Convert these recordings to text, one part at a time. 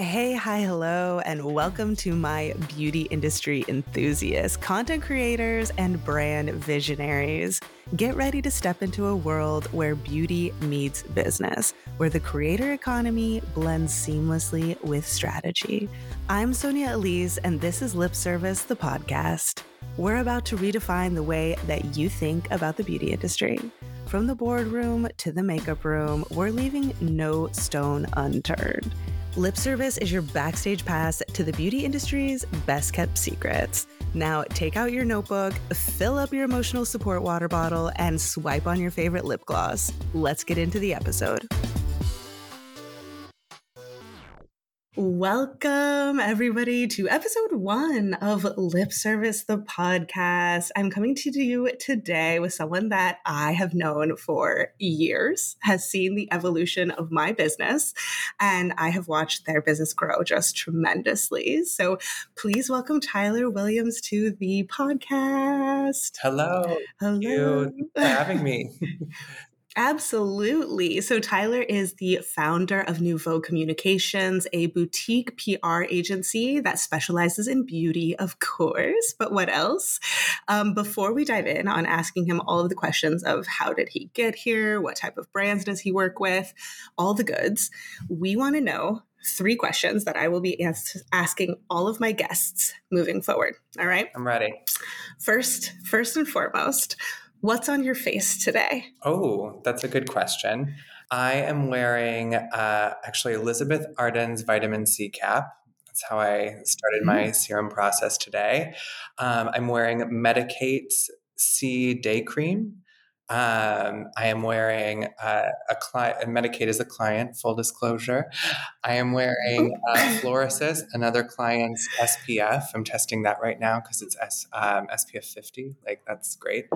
Hey, hi, hello, and welcome to my beauty industry enthusiasts, content creators, and brand visionaries. Get ready to step into a world where beauty meets business, where the creator economy blends seamlessly with strategy. I'm Sonia Elyss, and this is Lip Service, the podcast. We're about to redefine the way that you think about the beauty industry. From the boardroom to the makeup room, we're leaving no stone unturned. Lip Service is your backstage pass to the beauty industry's best kept secrets. Now, take out your notebook, fill up your emotional support water bottle, and swipe on your favorite lip gloss. Let's get into the episode. Welcome, everybody, to episode one of Lip Service, the podcast. I'm coming to you today with someone that I have known for years, has seen the evolution of my business, and I have watched their business grow just tremendously. So please welcome Tyler Williams to the podcast. Hello. Hello. Thank you for having me. Absolutely. So, Tyler is the founder of Nouveau Communications, a boutique PR agency that specializes in beauty, of course. But what else? Um, before we dive in on asking him all of the questions of how did he get here, what type of brands does he work with, all the goods, we want to know three questions that I will be as- asking all of my guests moving forward. All right. I'm ready. First, first and foremost, What's on your face today? Oh, that's a good question. I am wearing uh, actually Elizabeth Arden's vitamin C cap. That's how I started my mm-hmm. serum process today. Um, I'm wearing Medik8's C Day Cream. Um, I am wearing uh, a client, Medik8 is a client, full disclosure. I am wearing uh, Florasis, another client's SPF. I'm testing that right now because it's S, um, SPF 50. Like, that's great.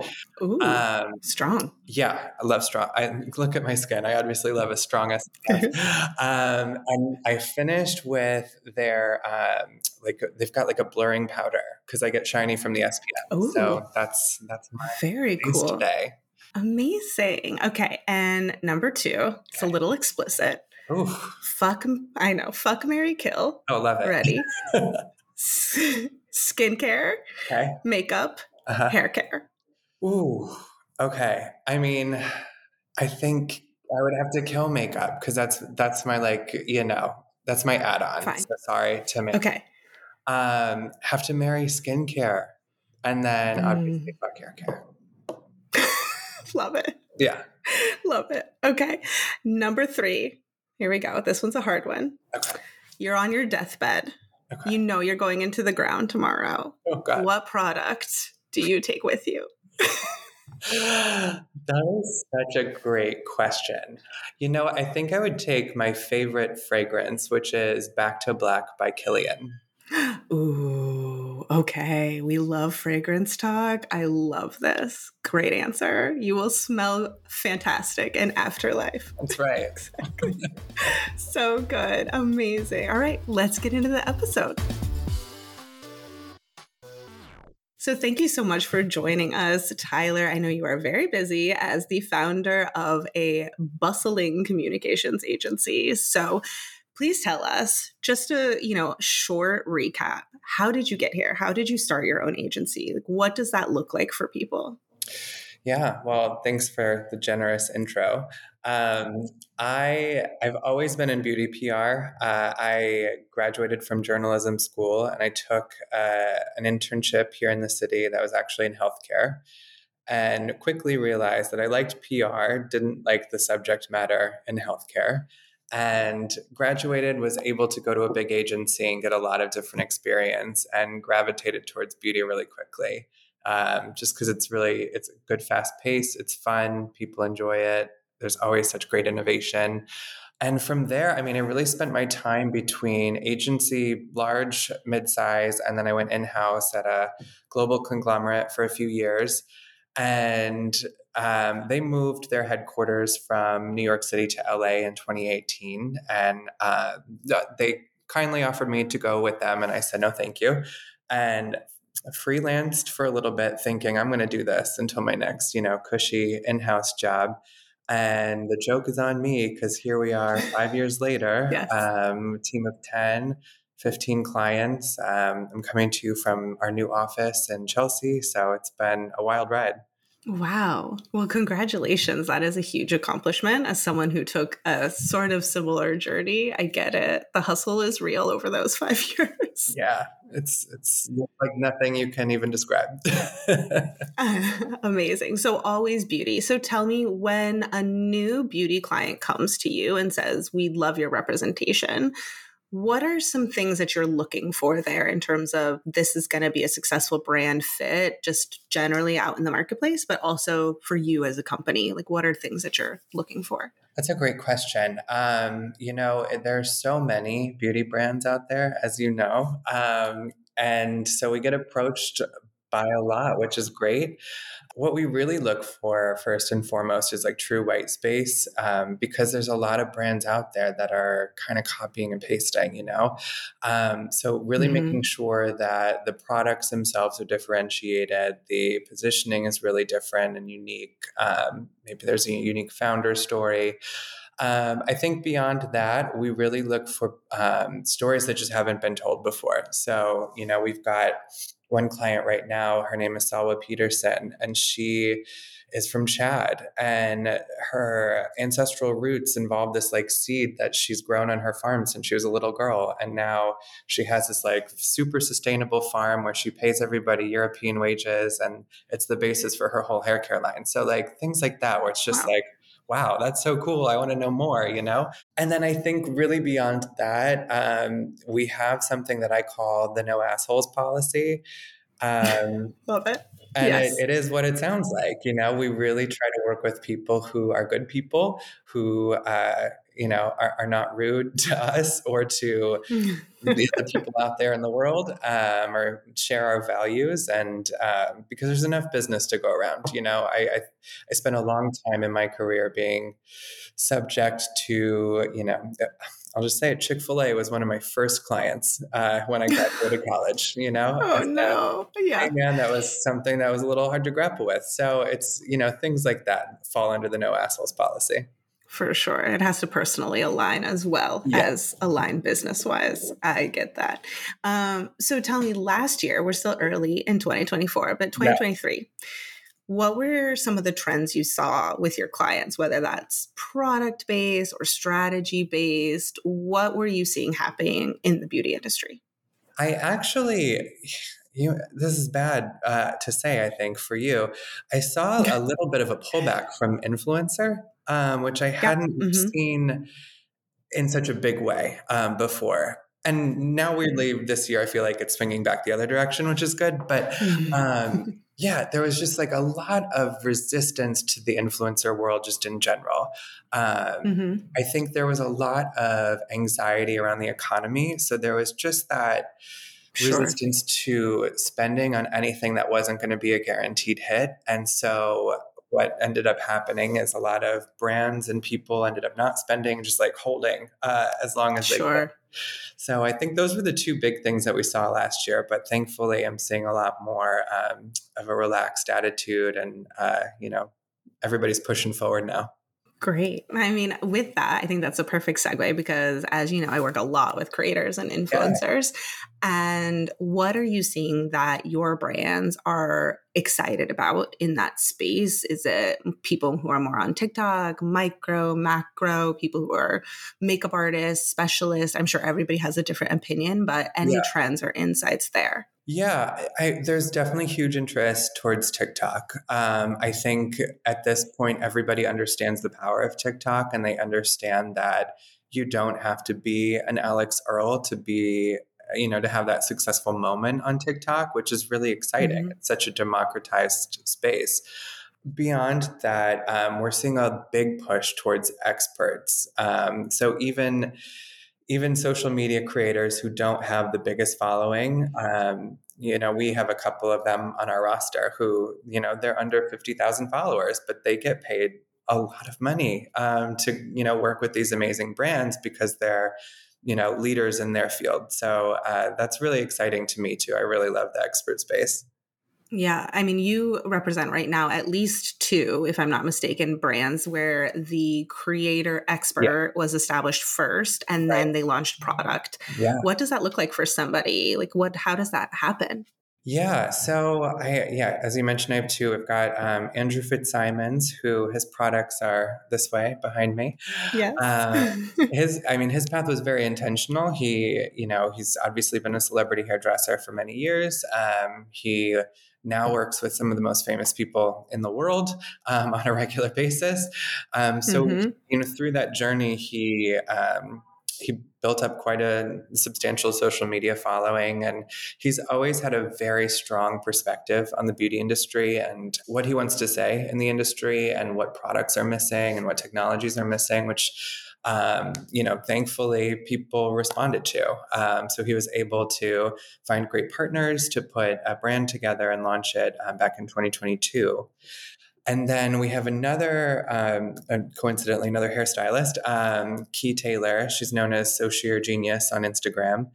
Ooh, um, strong. Yeah, I love strong. I look at my skin. I obviously love a strong SPF. um, and I finished with their, um, like, they've got like a blurring powder because I get shiny from the SPF. Ooh, so that's, that's my very cool today. Amazing. Okay. And number two, it's a little explicit. Ooh. Fuck, I know. Fuck Mary Kill. Oh, love it. Ready. Skincare, okay. makeup, uh-huh. hair care. Ooh. Okay. I mean, I think I would have to kill makeup because that's that's my like, you know, that's my add-on. Fine. So sorry to make Okay. Um, have to marry skincare. And then mm. obviously fuck hair care. Love it. Yeah. Love it. Okay. Number three. Here we go. This one's a hard one. Okay. You're on your deathbed. Okay. You know you're going into the ground tomorrow. Oh, God. What product do you take with you? that is such a great question. You know, I think I would take my favorite fragrance, which is Back to Black by Kilian. Ooh, okay. We love fragrance talk. I love this. Great answer. You will smell fantastic in afterlife. That's right. exactly. so good. Amazing. All right, let's get into the episode. So, thank you so much for joining us, Tyler. I know you are very busy as the founder of a bustling communications agency. So, please tell us just a you know short recap. How did you get here? How did you start your own agency? Like what does that look like for people? Yeah well thanks for the generous intro. Um, i i've always been in beauty pr uh, i graduated from journalism school and i took uh, an internship here in the city that was actually in healthcare and quickly realized that i liked pr didn't like the subject matter in healthcare and graduated was able to go to a big agency and get a lot of different experience and gravitated towards beauty really quickly um, just because it's really it's a good fast pace it's fun people enjoy it there's always such great innovation. And from there i mean i really spent my time between agency large mid-size and then i went in-house at a global conglomerate for a few years. And um, they moved their headquarters from New York City to LA in 2018, and uh, they kindly offered me to go with them, and I said no, thank you, and freelanced for a little bit, thinking I'm going to do this until my next, you know, cushy in-house job. And the joke is on me because here we are five years later, yes. um, team of 10, 15 clients. Um, I'm coming to you from our new office in Chelsea. So it's been a wild ride. Wow. Well, congratulations. That is a huge accomplishment. As someone who took a sort of similar journey, I get it. The hustle is real over those five years. Yeah. It's it's like nothing you can even describe. Amazing. So always beauty. So tell me when a new beauty client comes to you and says, "We love your representation." What are some things that you're looking for there in terms of this is going to be a successful brand fit, just generally out in the marketplace, but also for you as a company? Like, what are things that you're looking for? That's a great question. Um, you know, there's so many beauty brands out there, as you know. Um, and so we get approached by a lot, which is great. What we really look for first and foremost is like true white space um, because there's a lot of brands out there that are kind of copying and pasting, you know? Um, so, really mm-hmm. making sure that the products themselves are differentiated, the positioning is really different and unique. Um, maybe there's a unique founder story. Um, I think beyond that, we really look for um, stories that just haven't been told before. So, you know, we've got one client right now, her name is Salwa Petersen, and she is from Chad and her ancestral roots involve this like seed that she's grown on her farm since she was a little girl and now she has this like super sustainable farm where she pays everybody European wages and it's the basis for her whole hair care line. So like things like that where it's just wow. like wow, that's so cool. I want to know more, you know? And then I think really beyond that, um, we have something that I call the no assholes policy. Um, Love it. And yes. it, it is what it sounds like. You know, we really try to work with people who are good people, who, uh, you know, are, are, not rude to us or to the other people out there in the world um, or share our values. And um, because there's enough business to go around, you know, I, I, I spent a long time in my career being subject to, you know, I'll just say it. Chick Fil A was one of my first clients uh, when I graduated college. You know, oh no, yeah, man, that was something that was a little hard to grapple with. So it's you know things like that fall under the no assholes policy. For sure, it has to personally align as well yeah. as align business wise. I get that. Um, so tell me, last year we're still early in 2024, but 2023. Yeah what were some of the trends you saw with your clients, whether that's product based or strategy based? What were you seeing happening in the beauty industry? I actually, you know, this is bad uh, to say, I think, for you. I saw a little bit of a pullback from influencer, um, which I hadn't mm-hmm. seen in such a big way um, before. And now, weirdly, this year, I feel like it's swinging back the other direction, which is good. But um, yeah, there was just like a lot of resistance to the influencer world just in general. Um, mm-hmm. I think there was a lot of anxiety around the economy. So there was just that sure. resistance to spending on anything that wasn't going to be a guaranteed hit. And so what ended up happening is a lot of brands and people ended up not spending, just like holding uh, as long as sure. they could. So I think those were the two big things that we saw last year. But thankfully, I'm seeing a lot more um, of a relaxed attitude, and uh, you know, everybody's pushing forward now. Great. I mean, with that, I think that's a perfect segue because, as you know, I work a lot with creators and influencers. And what are you seeing that your brands are excited about in that space? Is it people who are more on TikTok, micro, macro, people who are makeup artists, specialists? I'm sure everybody has a different opinion, but any yeah. trends or insights there? Yeah, I, there's definitely huge interest towards TikTok. Um, I think at this point, everybody understands the power of TikTok and they understand that you don't have to be an Alix Earle to be, you know, to have that successful moment on TikTok, which is really exciting. Mm-hmm. It's such a democratized space. Beyond that, um, we're seeing a big push towards experts. Um, so even even social media creators who don't have the biggest following um, you know we have a couple of them on our roster who you know they're under 50000 followers but they get paid a lot of money um, to you know work with these amazing brands because they're you know leaders in their field so uh, that's really exciting to me too i really love the expert space Yeah, I mean, you represent right now at least two, if I'm not mistaken, brands where the creator expert yeah. was established first and right. then they launched product. Yeah. What does that look like for somebody? Like, what, how does that happen? Yeah, so I yeah, as you mentioned, I have two. I've got um, Andrew Fitzsimons, who his products are this way behind me. Yes. Um, his, I mean, his path was very intentional. He, you know, he's obviously been a celebrity hairdresser for many years. Um, he now works with some of the most famous people in the world um, on a regular basis. Um, so, mm-hmm. you know, through that journey, he um, he built up quite a substantial social media following and he's always had a very strong perspective on the beauty industry and what he wants to say in the industry and what products are missing and what technologies are missing which um, you know thankfully people responded to. Um, so he was able to find great partners to put a brand together and launch it um, back in 2022 and then we have another, um, coincidentally, another hairstylist, um, Key Taylor. She's known as Scissor Genius on Instagram.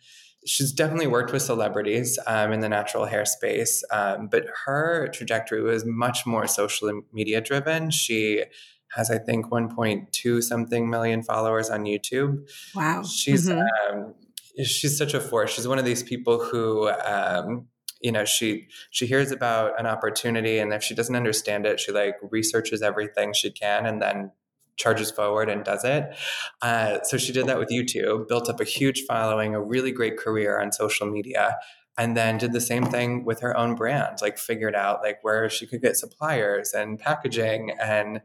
She's definitely worked with celebrities um, in the natural hair space, um, but her trajectory was much more social media driven. She has, I think, 1.2 something million followers on YouTube. Wow. She's mm-hmm. Um, she's such a force. She's one of these people who um, you know she she hears about an opportunity and if she doesn't understand it she like researches everything she can and then charges forward and does it. Uh, so she did that with youtube built up a huge following a really great career on social media and then did the same thing with her own brand like figured out like where she could get suppliers and packaging and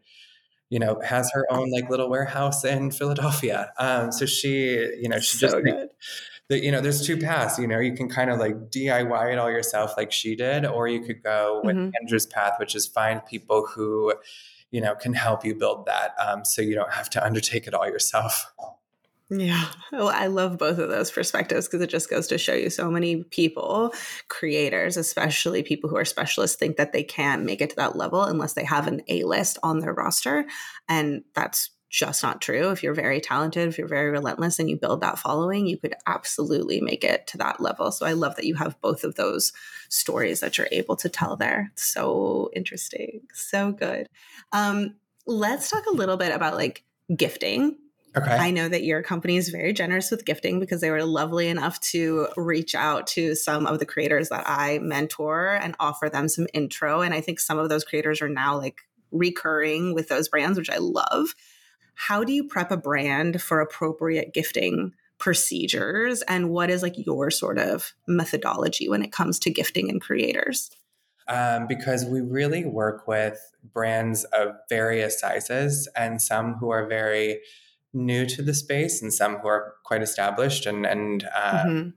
you know has her own like little warehouse in philadelphia. Um, so she you know she so just good that you know there's two paths you know you can kind of like diy it all yourself like she did or you could go with mm-hmm. andrew's path which is find people who you know can help you build that um, so you don't have to undertake it all yourself yeah. Well, I love both of those perspectives because it just goes to show you so many people, creators, especially people who are specialists, think that they can't make it to that level unless they have an A list on their roster. And that's just not true. If you're very talented, if you're very relentless and you build that following, you could absolutely make it to that level. So I love that you have both of those stories that you're able to tell there. So interesting. So good. Um, let's talk a little bit about like gifting. Okay. I know that your company is very generous with gifting because they were lovely enough to reach out to some of the creators that I mentor and offer them some intro. And I think some of those creators are now like recurring with those brands, which I love how do you prep a brand for appropriate gifting procedures and what is like your sort of methodology when it comes to gifting and creators um, because we really work with brands of various sizes and some who are very new to the space and some who are quite established and and uh, mm-hmm.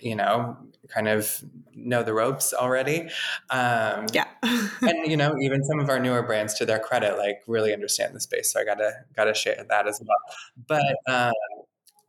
you know kind of know the ropes already. Um, yeah, and you know, even some of our newer brands, to their credit, like really understand the space. So I gotta gotta share that as well. But um,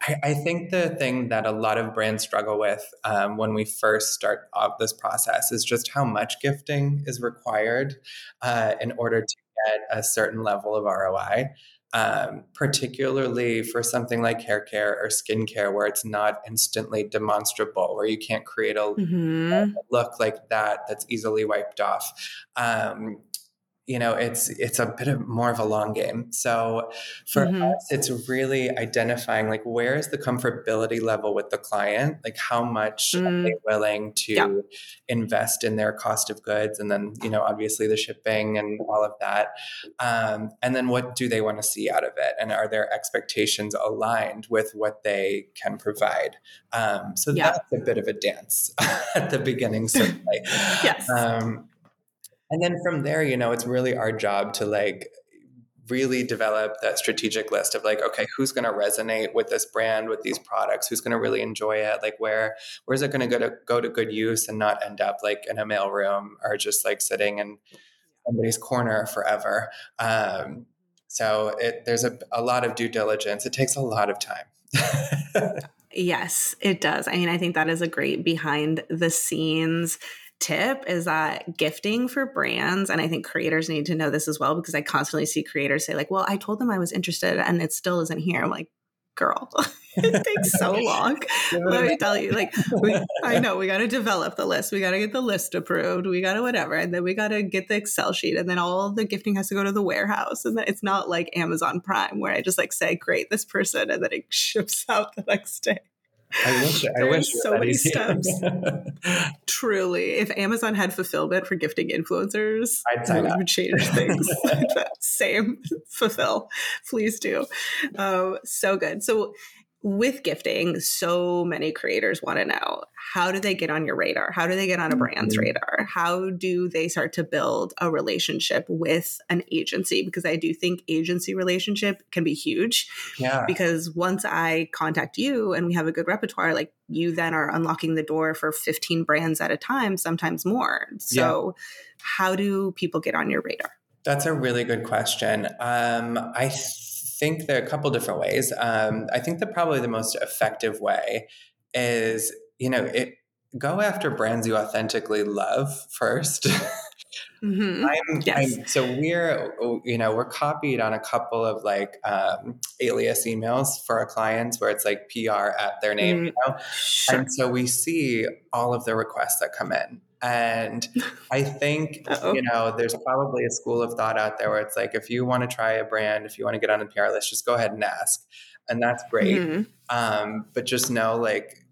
I, I, think the thing that a lot of brands struggle with um, when we first start off this process is just how much gifting is required uh, in order to get a certain level of ROI um, particularly for something like hair care or skincare, where it's not instantly demonstrable, where you can't create a, mm-hmm. a look like that that's easily wiped off. Um, you know it's it's a bit of more of a long game so for mm-hmm. us it's really identifying like where is the comfortability level with the client like how much mm. are they willing to yeah. invest in their cost of goods and then you know obviously the shipping and all of that um, and then what do they want to see out of it and are their expectations aligned with what they can provide um, so yeah. that's a bit of a dance at the beginning certainly yes um, and then from there you know it's really our job to like really develop that strategic list of like okay who's going to resonate with this brand with these products? Who's going to really enjoy it? Like where where's it going go to go to good use and not end up like in a mailroom or just like sitting in somebody's corner forever? Um, so it, there's a, a lot of due diligence. It takes a lot of time. Yes it does. I mean i think that is a great behind the scenes tip is that gifting for brands, and I think creators need to know this as well because I constantly see creators say, like, well, I told them I was interested and it still isn't here. I'm like, girl. it takes so long. Let me tell you, like, we, I know we got to develop the list. We got to get the list approved. We got to whatever. And then we got to get the Excel sheet. And then all the gifting has to go to the warehouse. And then it's not like Amazon Prime where I just like say, great, this person. And then it ships out the next day. I wish. I wish so many steps. Truly, if Amazon had fulfillment for gifting influencers, I'd sign it up. would change things. Same, fulfill, please do. Um, so good. So with gifting, so many creators want to know how do they get on your radar? How do they get on a brand's mm-hmm. radar? How do they start to build a relationship with an agency? Because I do think agency relationship can be huge. Yeah. Because once I contact you and we have a good repertoire, like you then are unlocking the door for 15 brands at a time, sometimes more. So, yeah. how do people get on your radar? That's a really good question. Um, I think there are a couple different ways. Um, I think that probably the most effective way is, you know, it, go after brands you authentically love 1st mm-hmm. I'm, yes. I'm, so we're, you know, we're copied on a couple of like um, alias emails for our clients where it's like PR at their name, mm, you know? Sure. And so we see all of the requests that come in. And I think, Uh-oh. you know, there's probably a school of thought out there where it's like, if you want to try a brand, if you want to get on the PR list, just go ahead and ask. And that's great. Mm-hmm. Um, but just know, like,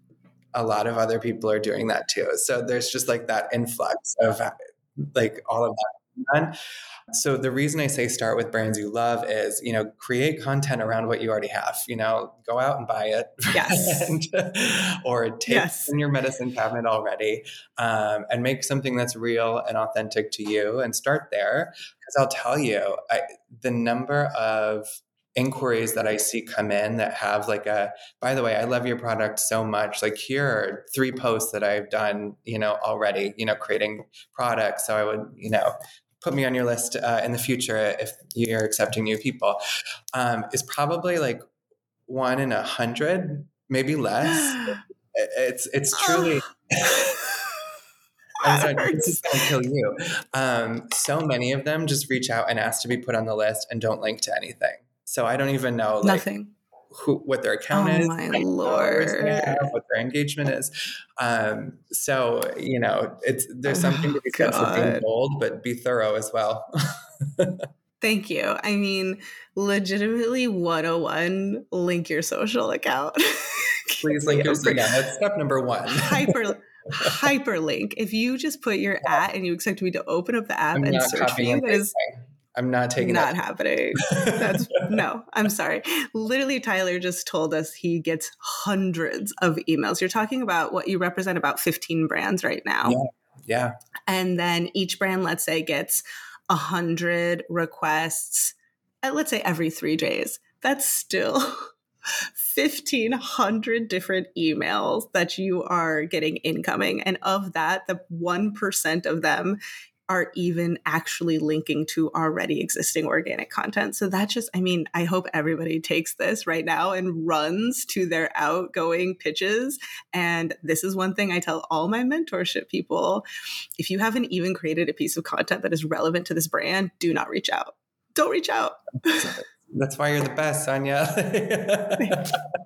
a lot of other people are doing that too. So there's just like that influx of like all of that. So the reason I say start with brands you love is, you know, create content around what you already have. You know, go out and buy it, yes, and, or take yes. in your medicine cabinet already, um, and make something that's real and authentic to you, and start there. Because I'll tell you, I, the number of inquiries that I see come in that have like a, by the way, I love your product so much. Like here are three posts that I've done, you know, already, you know, creating products. So I would, you know, put me on your list uh, in the future if you're accepting new people, um, is probably like one in a hundred, maybe less. it's it's truly. I'm sorry, this is gonna kill you. Um, so many of them just reach out and ask to be put on the list and don't link to anything. So I don't even know like, nothing who what their account oh is, my lord, have, what their engagement is. Um, so you know, it's there's oh something to be said for being bold, but be thorough as well. Thank you. I mean, legitimately 101, link your social account. Please link your social. Yeah, that's step number one. Hyper hyperlink. If you just put your at and you expect me to open up the app I'm and search for you, that is I'm not taking not that. happening. That's no, I'm sorry. Literally, Tyler just told us he gets hundreds of emails. You're talking about what you represent about 15 brands right now. Yeah. Yeah. And then each brand, let's say, gets a hundred requests, at, let's say every three days. That's still 1500 different emails that you are getting incoming and of that the 1% of them are even actually linking to already existing organic content. So that just, I mean, I hope everybody takes this right now and runs to their outgoing pitches. And this is one thing I tell all my mentorship people if you haven't even created a piece of content that is relevant to this brand, do not reach out. Don't reach out. That's why you're the best, Sonia.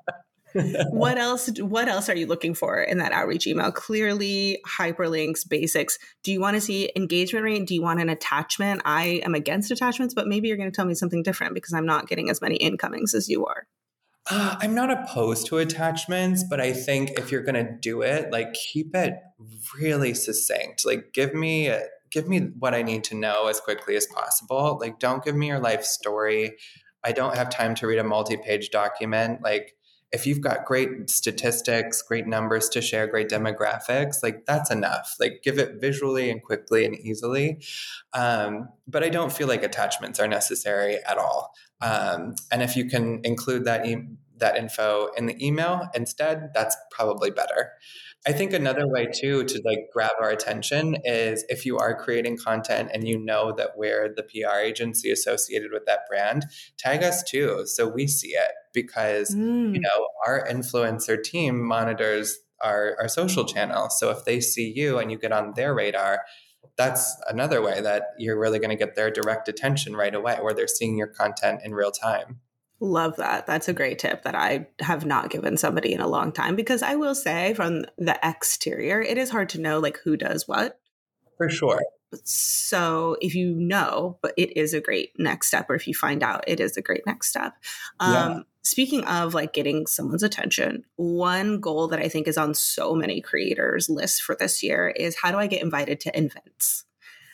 what else what else are you looking for in that outreach email? Clearly hyperlinks basics. Do you want to see engagement rate? Do you want an attachment? I am against attachments but maybe you're going to tell me something different because i'm not getting as many incomings as you are. Uh, i'm not opposed to attachments but i think if you're going to do it like keep it really succinct. Like give me a, give me what i need to know as quickly as possible. Like don't give me your life story. I don't have time to read a multi-page document. Like if you've got great statistics, great numbers to share, great demographics, like that's enough. Like give it visually and quickly and easily. Um, but I don't feel like attachments are necessary at all. Um, and if you can include that e- that info in the email instead, that's probably better. I think another way too to like grab our attention is if you are creating content and you know that we're the PR agency associated with that brand, tag us too so we see it because mm. you know our influencer team monitors our, our social channels. So if they see you and you get on their radar, that's another way that you're really going to get their direct attention right away where they're seeing your content in real time. Love that. That's a great tip that I have not given somebody in a long time because I will say from the exterior, it is hard to know like who does what. For sure. So if you know, but it is a great next step, or if you find out, it is a great next step. Um, yeah. Speaking of like getting someone's attention, one goal that I think is on so many creators' lists for this year is how do I get invited to events?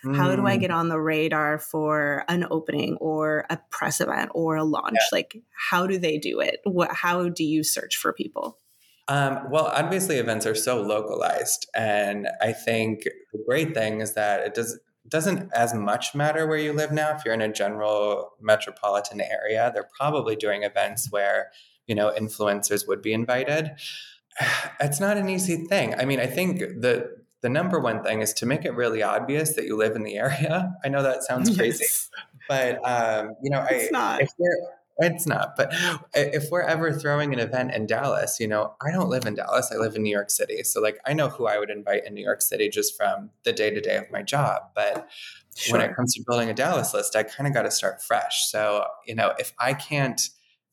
Mm. How do I mm. get on the radar for an opening or a press event or a launch? Yeah. Like, how do they do it? What? How do you search for people? Um, well, obviously, events are so localized, and I think the great thing is that it does doesn't as much matter where you live now. If you're in a general metropolitan area, they're probably doing events where you know influencers would be invited. It's not an easy thing. I mean, I think the the number one thing is to make it really obvious that you live in the area. I know that sounds crazy, yes. but um, you know, it's I, not. If we're, it's not. But if we're ever throwing an event in Dallas, you know, I don't live in Dallas. I live in New York City. So like I know who I would invite in New York City just from the day to day of my job. But sure. when it comes to building a Dallas list, I kind of got to start fresh. So, you know, if I can't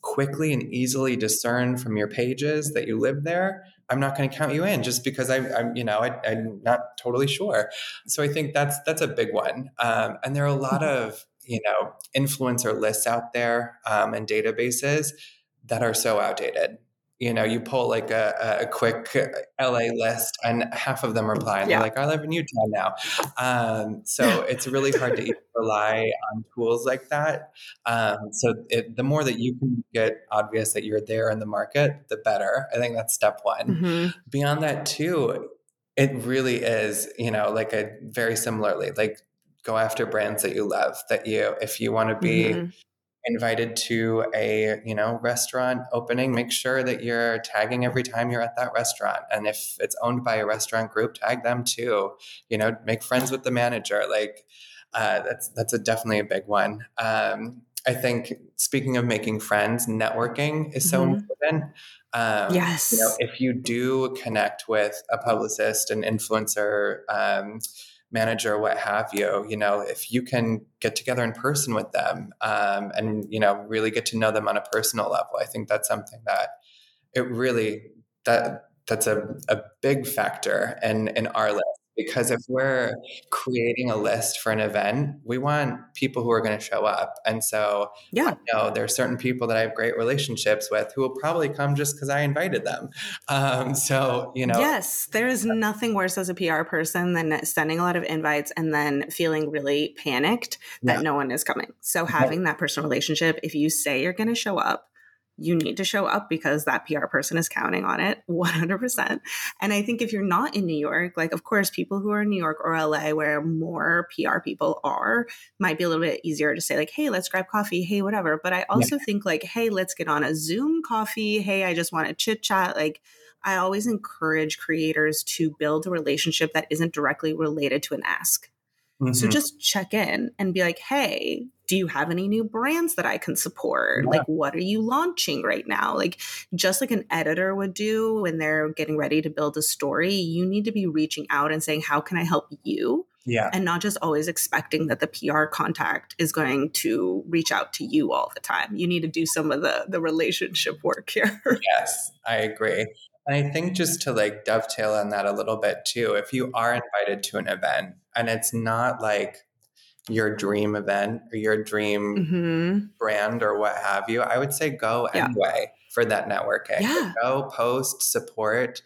quickly and easily discern from your pages that you live there, I'm not going to count you in just because I, am you know, I, am not totally sure. So I think that's that's a big one. Um, and there are a lot mm-hmm. of you know influencer lists out there um, and databases that are so outdated you know you pull like a, a quick la list and half of them reply and yeah. they're like i live in utah now um, so it's really hard to rely on tools like that um, so it, the more that you can get obvious that you're there in the market the better i think that's step one mm-hmm. beyond that too it really is you know like a very similarly like go after brands that you love that you if you want to be mm-hmm. Invited to a you know restaurant opening make sure that you're tagging every time you're at that restaurant. And if it's owned by a restaurant group tag them too. You know make friends with the manager. Like uh, that's that's a definitely a big one. Um, i think speaking of making friends networking is so mm-hmm. important. Um, yes. you know if you do connect with a publicist an influencer um, manager, what have you, you know, if you can get together in person with them um, and, you know, really get to know them on a personal level, I think that's something that it really, that that's a, a big factor in, in our list because if we're creating a list for an event, we want people who are going to show up. And so, yeah, know there are certain people that I have great relationships with who will probably come just because I invited them. Um, so, you know, yes, there is nothing worse as a PR person than sending a lot of invites and then feeling really panicked that yeah. no one is coming. So, having that personal relationship, if you say you're going to show up, you need to show up because that PR person is counting on it 100%. And I think if you're not in New York, like, of course, people who are in New York or LA, where more PR people are, might be a little bit easier to say, like, hey, let's grab coffee. Hey, whatever. But I also yeah. think, like, hey, let's get on a Zoom coffee. Hey, I just want to chit chat. Like, I always encourage creators to build a relationship that isn't directly related to an ask. Mm-hmm. So just check in and be like, hey, do you have any new brands that I can support? Yeah. Like, what are you launching right now? Like, just like an editor would do when they're getting ready to build a story, you need to be reaching out and saying, how can I help you? Yeah. And not just always expecting that the PR contact is going to reach out to you all the time. You need to do some of the the relationship work here. yes, I agree. And I think just to like dovetail on that a little bit too, if you are invited to an event and it's not like your dream event or your dream mm-hmm. brand or what have you, I would say go yeah. anyway for that networking. Yeah. Go post, support.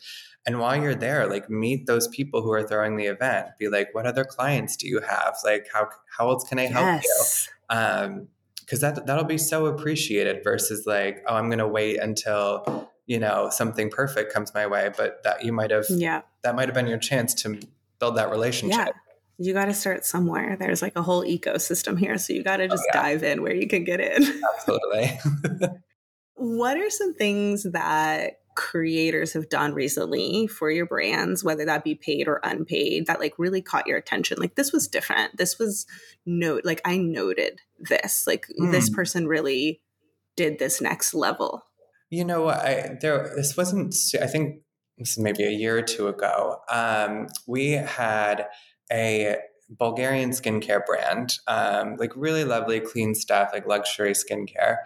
And while you're there, like meet those people who are throwing the event. Be like, what other clients do you have? Like, how how else can I help yes. you? Um, because that that'll be so appreciated versus like, oh, I'm gonna wait until you know something perfect comes my way. But that you might have, yeah, that might have been your chance to build that relationship. Yeah you got to start somewhere. There's like a whole ecosystem here. So you got to oh, just oh, yeah. dive in where you can get in. Absolutely. what are some things that creators have done recently for your brands, whether that be paid or unpaid, that like really caught your attention? Like this was different. This was note, like I noted this. Like mm. this hmm. person really did this next level. You know, what? I there this wasn't. I think this is maybe a year or two ago. Um, we had a Bulgarian skincare brand, um, like really lovely, clean stuff, like luxury skincare.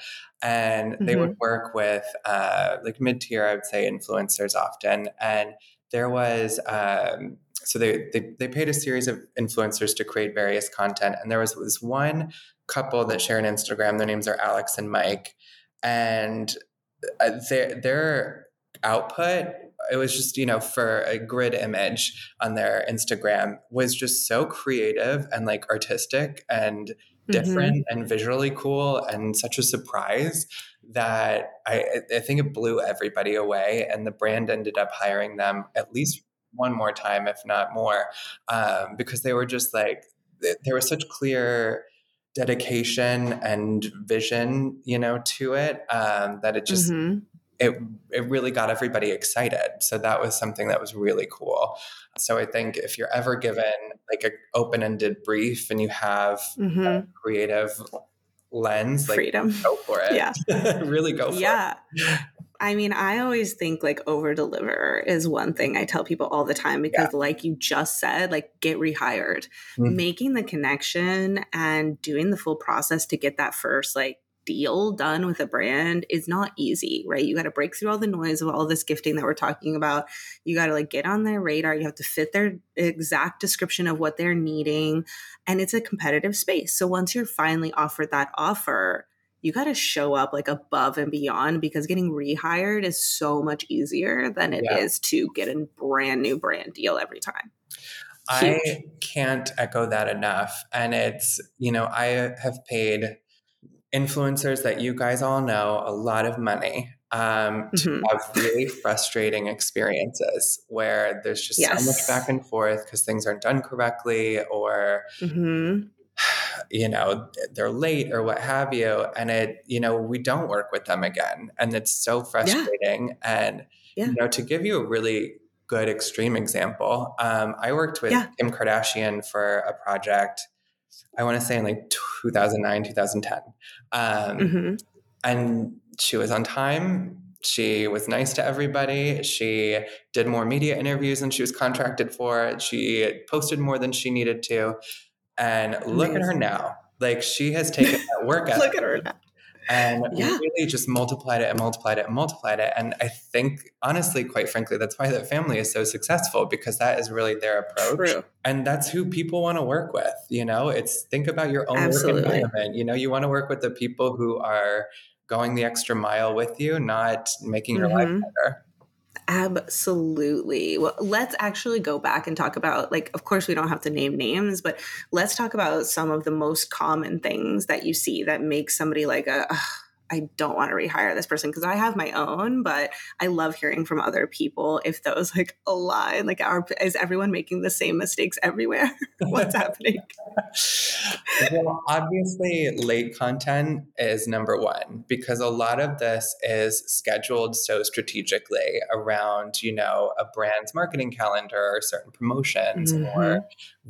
And mm-hmm. they would mm-hmm. work with uh, like mid tier, I would say, influencers often. And there was, um, so they, they, they paid a series of influencers to create various content. And there was this one couple that share an Instagram. Their names are Alex and Mike. And uh, their, their output it was just you know for a grid image on their instagram was just so creative and like artistic and different mm-hmm. and visually cool and such a surprise that I, I think it blew everybody away and the brand ended up hiring them at least one more time if not more um, because they were just like there was such clear dedication and vision you know to it um, that it just mm-hmm it it really got everybody excited. So that was something that was really cool. So I think if you're ever given like an open-ended brief and you have mm-hmm. creative lens, like freedom, go for it. Yeah, really go for yeah. it. Yeah. I mean, I always think like over deliver is one thing I tell people all the time because, yeah. like you just said, like get rehired, mm-hmm. making the connection and doing the full process to get that first like deal done with a brand is not easy, right? You got to break through all the noise of all this gifting that we're talking about. You got to like get on their radar. You have to fit their exact description of what they're needing. And it's a competitive space. So once you're finally offered that offer, you got to show up like above and beyond because getting rehired is so much easier than it yeah. is to get a brand new brand deal every time. Huge. I can't echo that enough. And it's, you know, I have paid influencers that you guys all know a lot of money um, to mm-hmm. have really frustrating experiences where there's just yes. so much back and forth because things aren't done correctly or mm-hmm. you know they're late or what have you and it you know we don't work with them again and it's so frustrating yeah. and yeah. you know to give you a really good extreme example um, i worked with yeah. kim kardashian for a project I want to say in like 2009, 2010. Um, mm-hmm. And she was on time. She was nice to everybody. She did more media interviews than she was contracted for. She posted more than she needed to. And look Amazing. at her now. Like she has taken that work look at her now and yeah. really just multiplied it and multiplied it and multiplied it. And I think, honestly, quite frankly, that's why that family is so successful because that is really their approach. True. And that's who people want to work with. You know, it's think about your own Absolutely. work environment. You know, you want to work with the people who are going the extra mile with you, not making your mm-hmm. life better. Absolutely. Well, let's actually go back and talk about, like, of course, we don't have to name names, but let's talk about some of the most common things that you see that make somebody like a, I don't want to rehire this person because I have my own, but I love hearing from other people if those like align. Like, are is everyone making the same mistakes everywhere? What's happening? well, obviously, late content is number one because a lot of this is scheduled so strategically around, you know, a brand's marketing calendar or certain promotions mm-hmm. or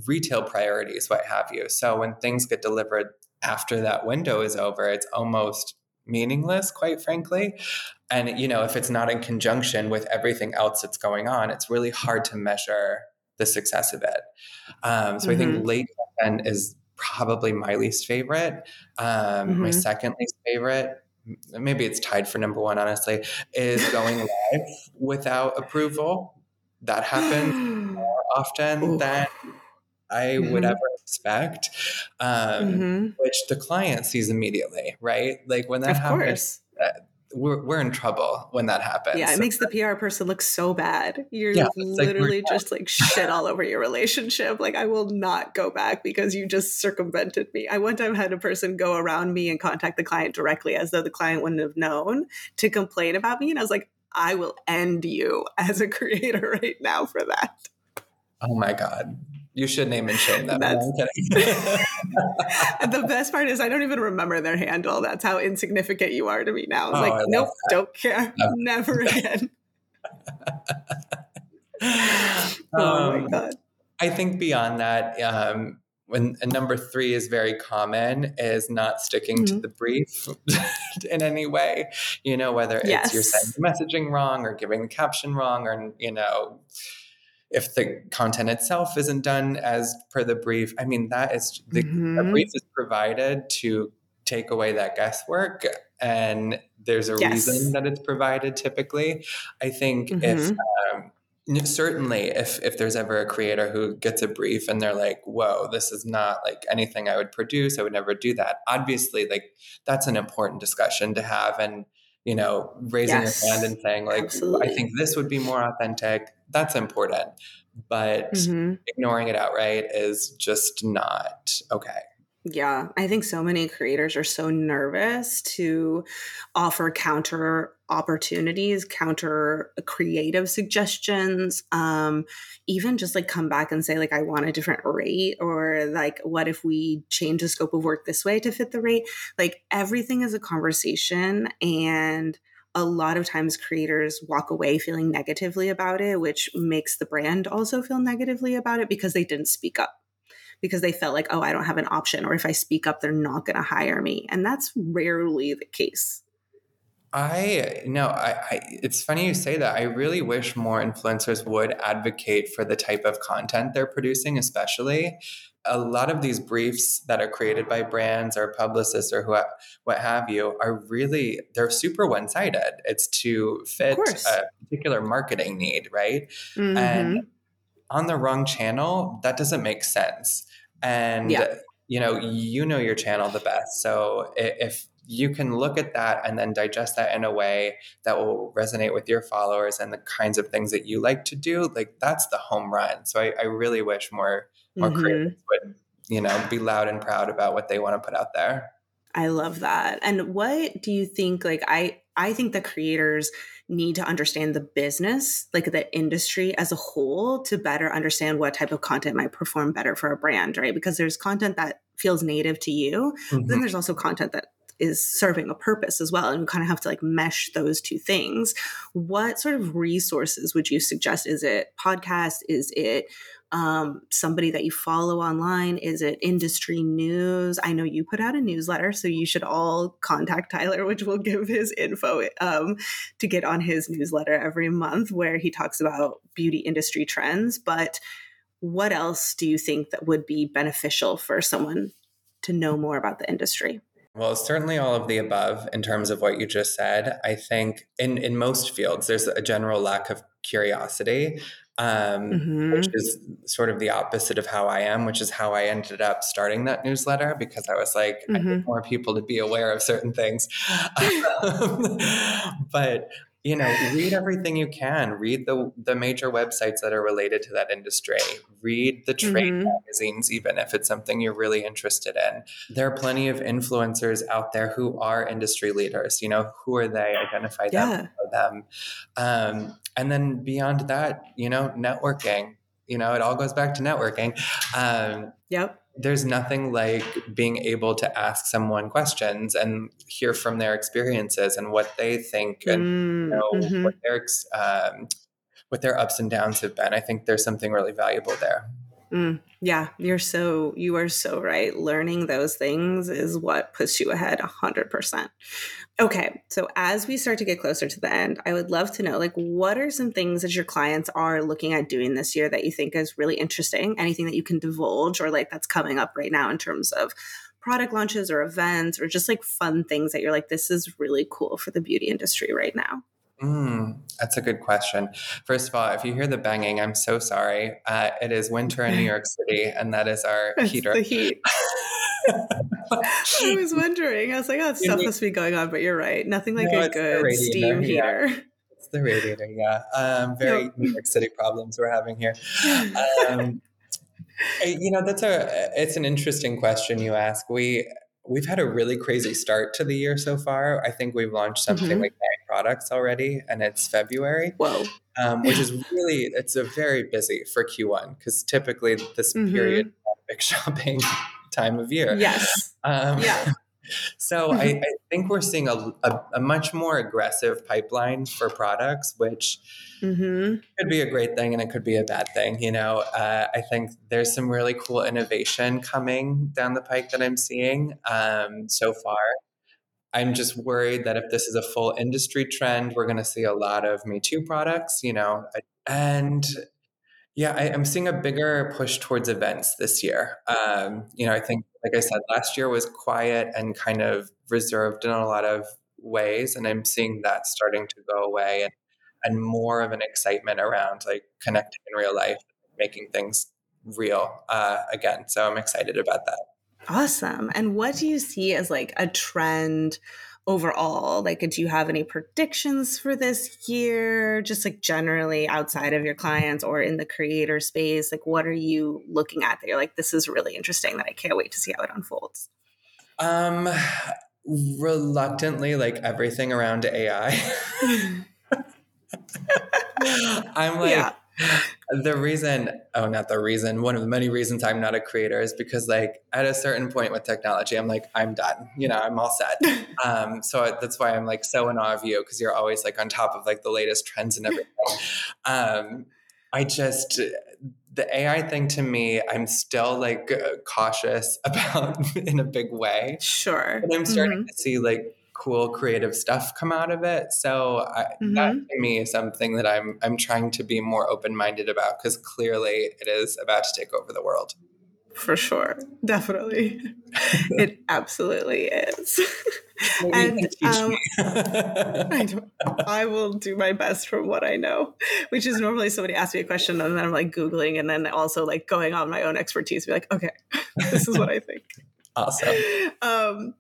retail priorities, what have you. So when things get delivered after that window is over, it's almost meaningless, quite frankly. And, you know, if it's not in conjunction with everything else that's going on, it's really hard to measure the success of it. Um, so mm-hmm. I think mm-hmm. late content is probably my least favorite. Um, mm-hmm. My second least favorite, maybe it's tied for number one, honestly, is going live without approval. That happens more often Ooh. than I mm-hmm. would ever expect, um, mm-hmm. which the client sees immediately, right? Like when that of happens, uh, we're, we're in trouble when that happens. Yeah, it makes the PR person look so bad. You're yeah, literally like, just like shit all over your relationship. Like, I will not go back because you just circumvented me. I one time had a person go around me and contact the client directly as though the client wouldn't have known to complain about me. And I was like, I will end you as a creator right now for that. Oh my God. You should name and shame them. The best part is I don't even remember their handle. That's how insignificant you are to me now. It's oh, like, nope, that. don't care. No. Never again. oh um, my god. I think beyond that, um, when number three is very common, is not sticking mm-hmm. to the brief in any way. You know, whether it's yes. you're saying the messaging wrong or giving the caption wrong or you know if the content itself isn't done as per the brief, I mean, that is the, Mhm. brief is provided to take away that guesswork. And there's a Yes. reason that it's provided typically. I think if Mhm. um, certainly if if there's ever a creator who gets a brief and they're like, whoa, this is not like anything I would produce, I would never do that. Obviously, like that's an important discussion to have and you know, raising Yes. your hand and saying, like, I think this would be more authentic, that's important. But Mhm. ignoring it outright is just not okay. Yeah, I think so many creators are so nervous to offer counter opportunities, counter creative suggestions, um, even just like come back and say, like, I want a different rate, or like, what if we change the scope of work this way to fit the rate? Like, everything is a conversation. And a lot of times creators walk away feeling negatively about it, which makes the brand also feel negatively about it because they didn't speak up because they felt like, oh, I don't have an option, or if I speak up, they're not going to hire me. And that's rarely the case. I no, I, I it's funny you say that. I really wish more influencers would advocate for the type of content they're producing, especially. A lot of these briefs that are created by brands or publicists or who, what have you are really they're super one-sided. It's to fit a particular marketing need, right? Mhm. And on the wrong channel, that doesn't make sense. And Yeah. you know, you know your channel the best. So if you can look at that and then digest that in a way that will resonate with your followers and the kinds of things that you like to do, like that's the home run. So I, I really wish more more Mhm. creators would, you know, be loud and proud about what they want to put out there. I love that. And what do you think like I I think the creators need to understand the business, like the industry as a whole to better understand what type of content might perform better for a brand, right? Because there's content that feels native to you, Mm-hmm. then there's also content that is serving a purpose as well and you kind of have to like mesh those two things what sort of resources would you suggest is it podcast is it um, somebody that you follow online? Is it industry news? I know you put out a newsletter so you should all contact tyler which will give his info um, to get on his newsletter every month where he talks about beauty industry trends. But what else do you think that would be beneficial for someone to know more about the industry? Well, certainly all of the above in terms of what you just said. I think in, in most fields, there's a general lack of curiosity, um, Mhm. which is sort of the opposite of how I am, which is how I ended up starting that newsletter because I was like, I Mhm. need more people to be aware of certain things. Um, but you know, read everything you can. Read the the major websites that are related to that industry. Read the trade Mhm. magazines, even if it's something you're really interested in. There are plenty of influencers out there who are industry leaders. You know, who are they? Identify them, Yeah. them, um, and then beyond that, you know, networking. You know, it all goes back to networking. Um, Yep. There's nothing like being able to ask someone questions and hear from their experiences and what they think and Mm, know mhm. what their um, what their ups and downs have been. I think there's something really valuable there. Mm, yeah, you're so you are so right. Learning those things is what puts you ahead 100%. Okay, so as we start to get closer to the end, I would love to know like what are some things that your clients are looking at doing this year that you think is really interesting? Anything that you can divulge or like that's coming up right now in terms of product launches or events or just like fun things that you're like this is really cool for the beauty industry right now. Mm, that's a good question. First of all, if you hear the banging, I'm so sorry. Uh, it is winter in New York City, and that is our It's heater. the heat. I was wondering. I was like, oh, stuff must be going on, but you're right. Nothing like No, a good steam yeah. heater. it's the radiator, yeah. Um, very. New York City problems we're having here. Um, you know, that's a it's an interesting question you ask. We we've had a really crazy start to the year so far. I think we've launched something Mhm. like products already, and it's February, Whoa. um, which is really it's a very busy for Q1 because typically this Mhm. period is big shopping time of year. Yes. Um, Yeah. So I, I think we're seeing a, a, a much more aggressive pipeline for products, which hmm could be a great thing and it could be a bad thing. You know, uh, I think there's some really cool innovation coming down the pike that I'm seeing um, so far. I'm just worried that if this is a full industry trend, we're going to see a lot of Me Too products, you know, and Yeah, I, am seeing a bigger push towards events this year. Um, you know, I think, like I said, last year was quiet and kind of reserved in a lot of ways, and I'm seeing that starting to go away and and more of an excitement around like connecting in real life, making things real uh, again. So I'm excited about that. Awesome. And what do you see as like a trend? overall? Like, do you have any predictions for this year? Just like generally outside of your clients or in the creator space, like what are you looking at that you're like, this is really interesting that I can't wait to see how it unfolds? Um, reluctantly, like everything around AI. I'm like, yeah the reason oh not the reason one of the many reasons i'm not a creator is because like at a certain point with technology i'm like i'm done you know i'm all set. Um, so that's why i'm like so in awe of you because you're always like on top of like the latest trends and everything. Um, i just the ai thing to me i'm still like cautious about in a big way. Sure. But i'm starting mm-hmm. to see like cool creative stuff come out of it. So I, mm-hmm. that to me is something that I'm I'm trying to be more open minded about because clearly it is about to take over the world. For sure, definitely, it absolutely is. and um, I, I, will do my best from what I know, which is normally somebody asks me a question and then I'm like googling and then also like going on my own expertise. Be like, okay, this is what I think. Awesome. Um,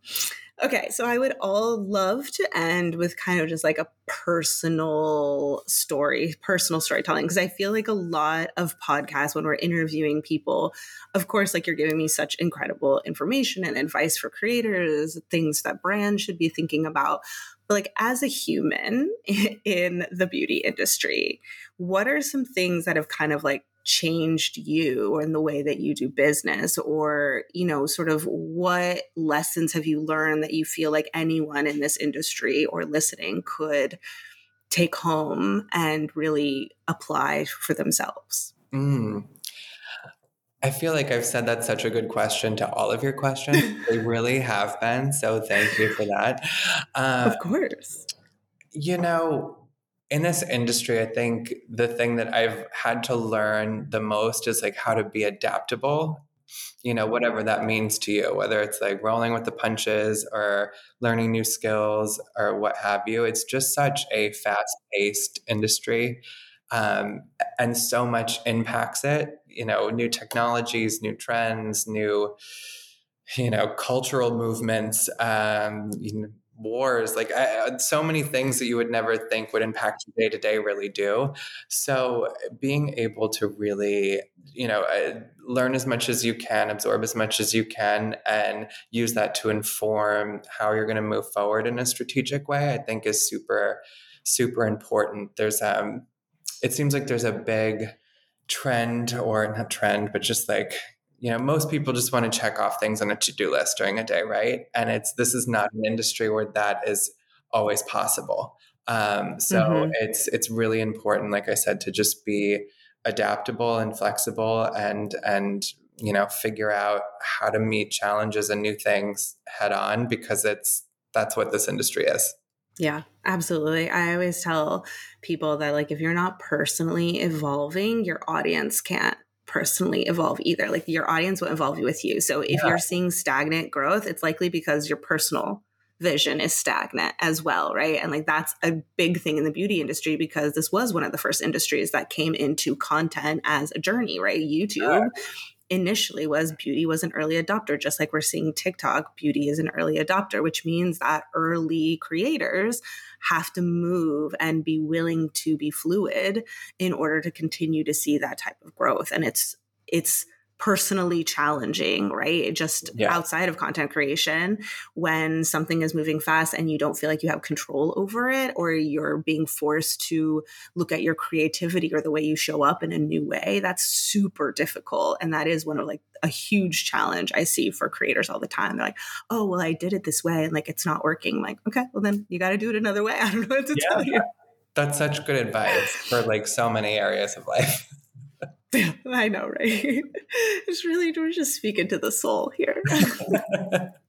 Okay, so I would all love to end with kind of just like a personal story, personal storytelling, because I feel like a lot of podcasts when we're interviewing people, of course, like you're giving me such incredible information and advice for creators, things that brands should be thinking about. But like as a human in the beauty industry, what are some things that have kind of like changed you in the way that you do business or you know sort of what lessons have you learned that you feel like anyone in this industry or listening could take home and really apply for themselves mm. I feel like I've said that's such a good question to all of your questions. they really have been. So thank you for that. Uh, of course. You know, in this industry, I think the thing that I've had to learn the most is like how to be adaptable, you know, whatever that means to you, whether it's like rolling with the punches or learning new skills or what have you. It's just such a fast paced industry. Um, and so much impacts it, you know, new technologies, new trends, new, you know, cultural movements, um, you know, wars like I, so many things that you would never think would impact your day to day really do. So being able to really you know uh, learn as much as you can absorb as much as you can and use that to inform how you're going to move forward in a strategic way i think is super super important. There's um it seems like there's a big trend or not trend but just like you know most people just want to check off things on a to-do list during a day right and it's this is not an industry where that is always possible um, so mm-hmm. it's it's really important like i said to just be adaptable and flexible and and you know figure out how to meet challenges and new things head on because it's that's what this industry is yeah, absolutely. I always tell people that like if you're not personally evolving, your audience can't personally evolve either. Like your audience will evolve with you. So if yeah. you're seeing stagnant growth, it's likely because your personal vision is stagnant as well, right? And like that's a big thing in the beauty industry because this was one of the first industries that came into content as a journey, right? YouTube yeah initially was beauty was an early adopter just like we're seeing TikTok beauty is an early adopter which means that early creators have to move and be willing to be fluid in order to continue to see that type of growth. And it's it's personally challenging, right? Just yeah. outside of content creation, when something is moving fast and you don't feel like you have control over it, or you're being forced to look at your creativity or the way you show up in a new way, that's super difficult. And that is one of like a huge challenge I see for creators all the time. They're like, oh, well, I did it this way and like it's not working. I'm like, okay, well, then you got to do it another way. I don't know what to yeah. tell you. That's such good advice for like so many areas of life. I know, right? It's really we're just speaking to the soul here.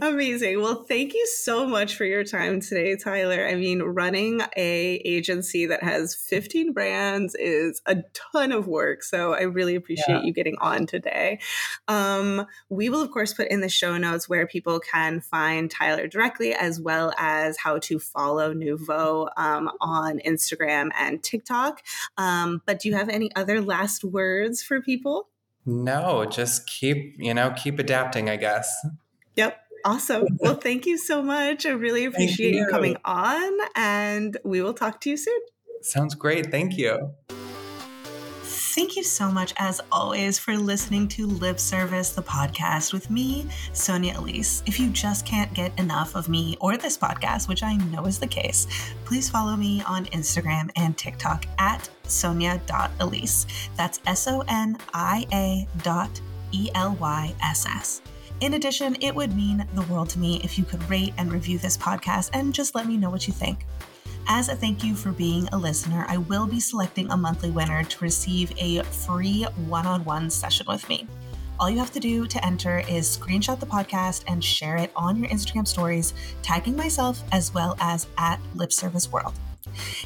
Amazing. Well, thank you so much for your time today, Tyler. I mean, running a agency that has 15 brands is a ton of work. So I really appreciate yeah. you getting on today. Um, we will, of course, put in the show notes where people can find Tyler directly, as well as how to follow Nouveau um, on Instagram and TikTok. Um, but do you have any other last words for people? No, just keep, you know, keep adapting, I guess. Yep. Awesome. Well, thank you so much. I really appreciate you. you coming on, and we will talk to you soon. Sounds great. Thank you. Thank you so much, as always, for listening to Lip Service, the podcast with me, Sonia Elyss. If you just can't get enough of me or this podcast, which I know is the case, please follow me on Instagram and TikTok at sonia.elyss. That's S O N I A dot E L Y S S. In addition, it would mean the world to me if you could rate and review this podcast and just let me know what you think. As a thank you for being a listener, I will be selecting a monthly winner to receive a free one on one session with me. All you have to do to enter is screenshot the podcast and share it on your Instagram stories, tagging myself as well as at Lip Service World.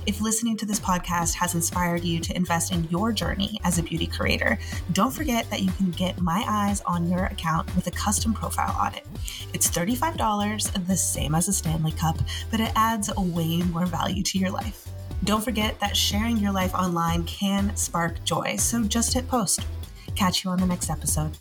If listening to this podcast has inspired you to invest in your journey as a beauty creator, don't forget that you can get my eyes on your account with a custom profile audit. It's $35, the same as a Stanley Cup, but it adds way more value to your life. Don't forget that sharing your life online can spark joy, so just hit post. Catch you on the next episode.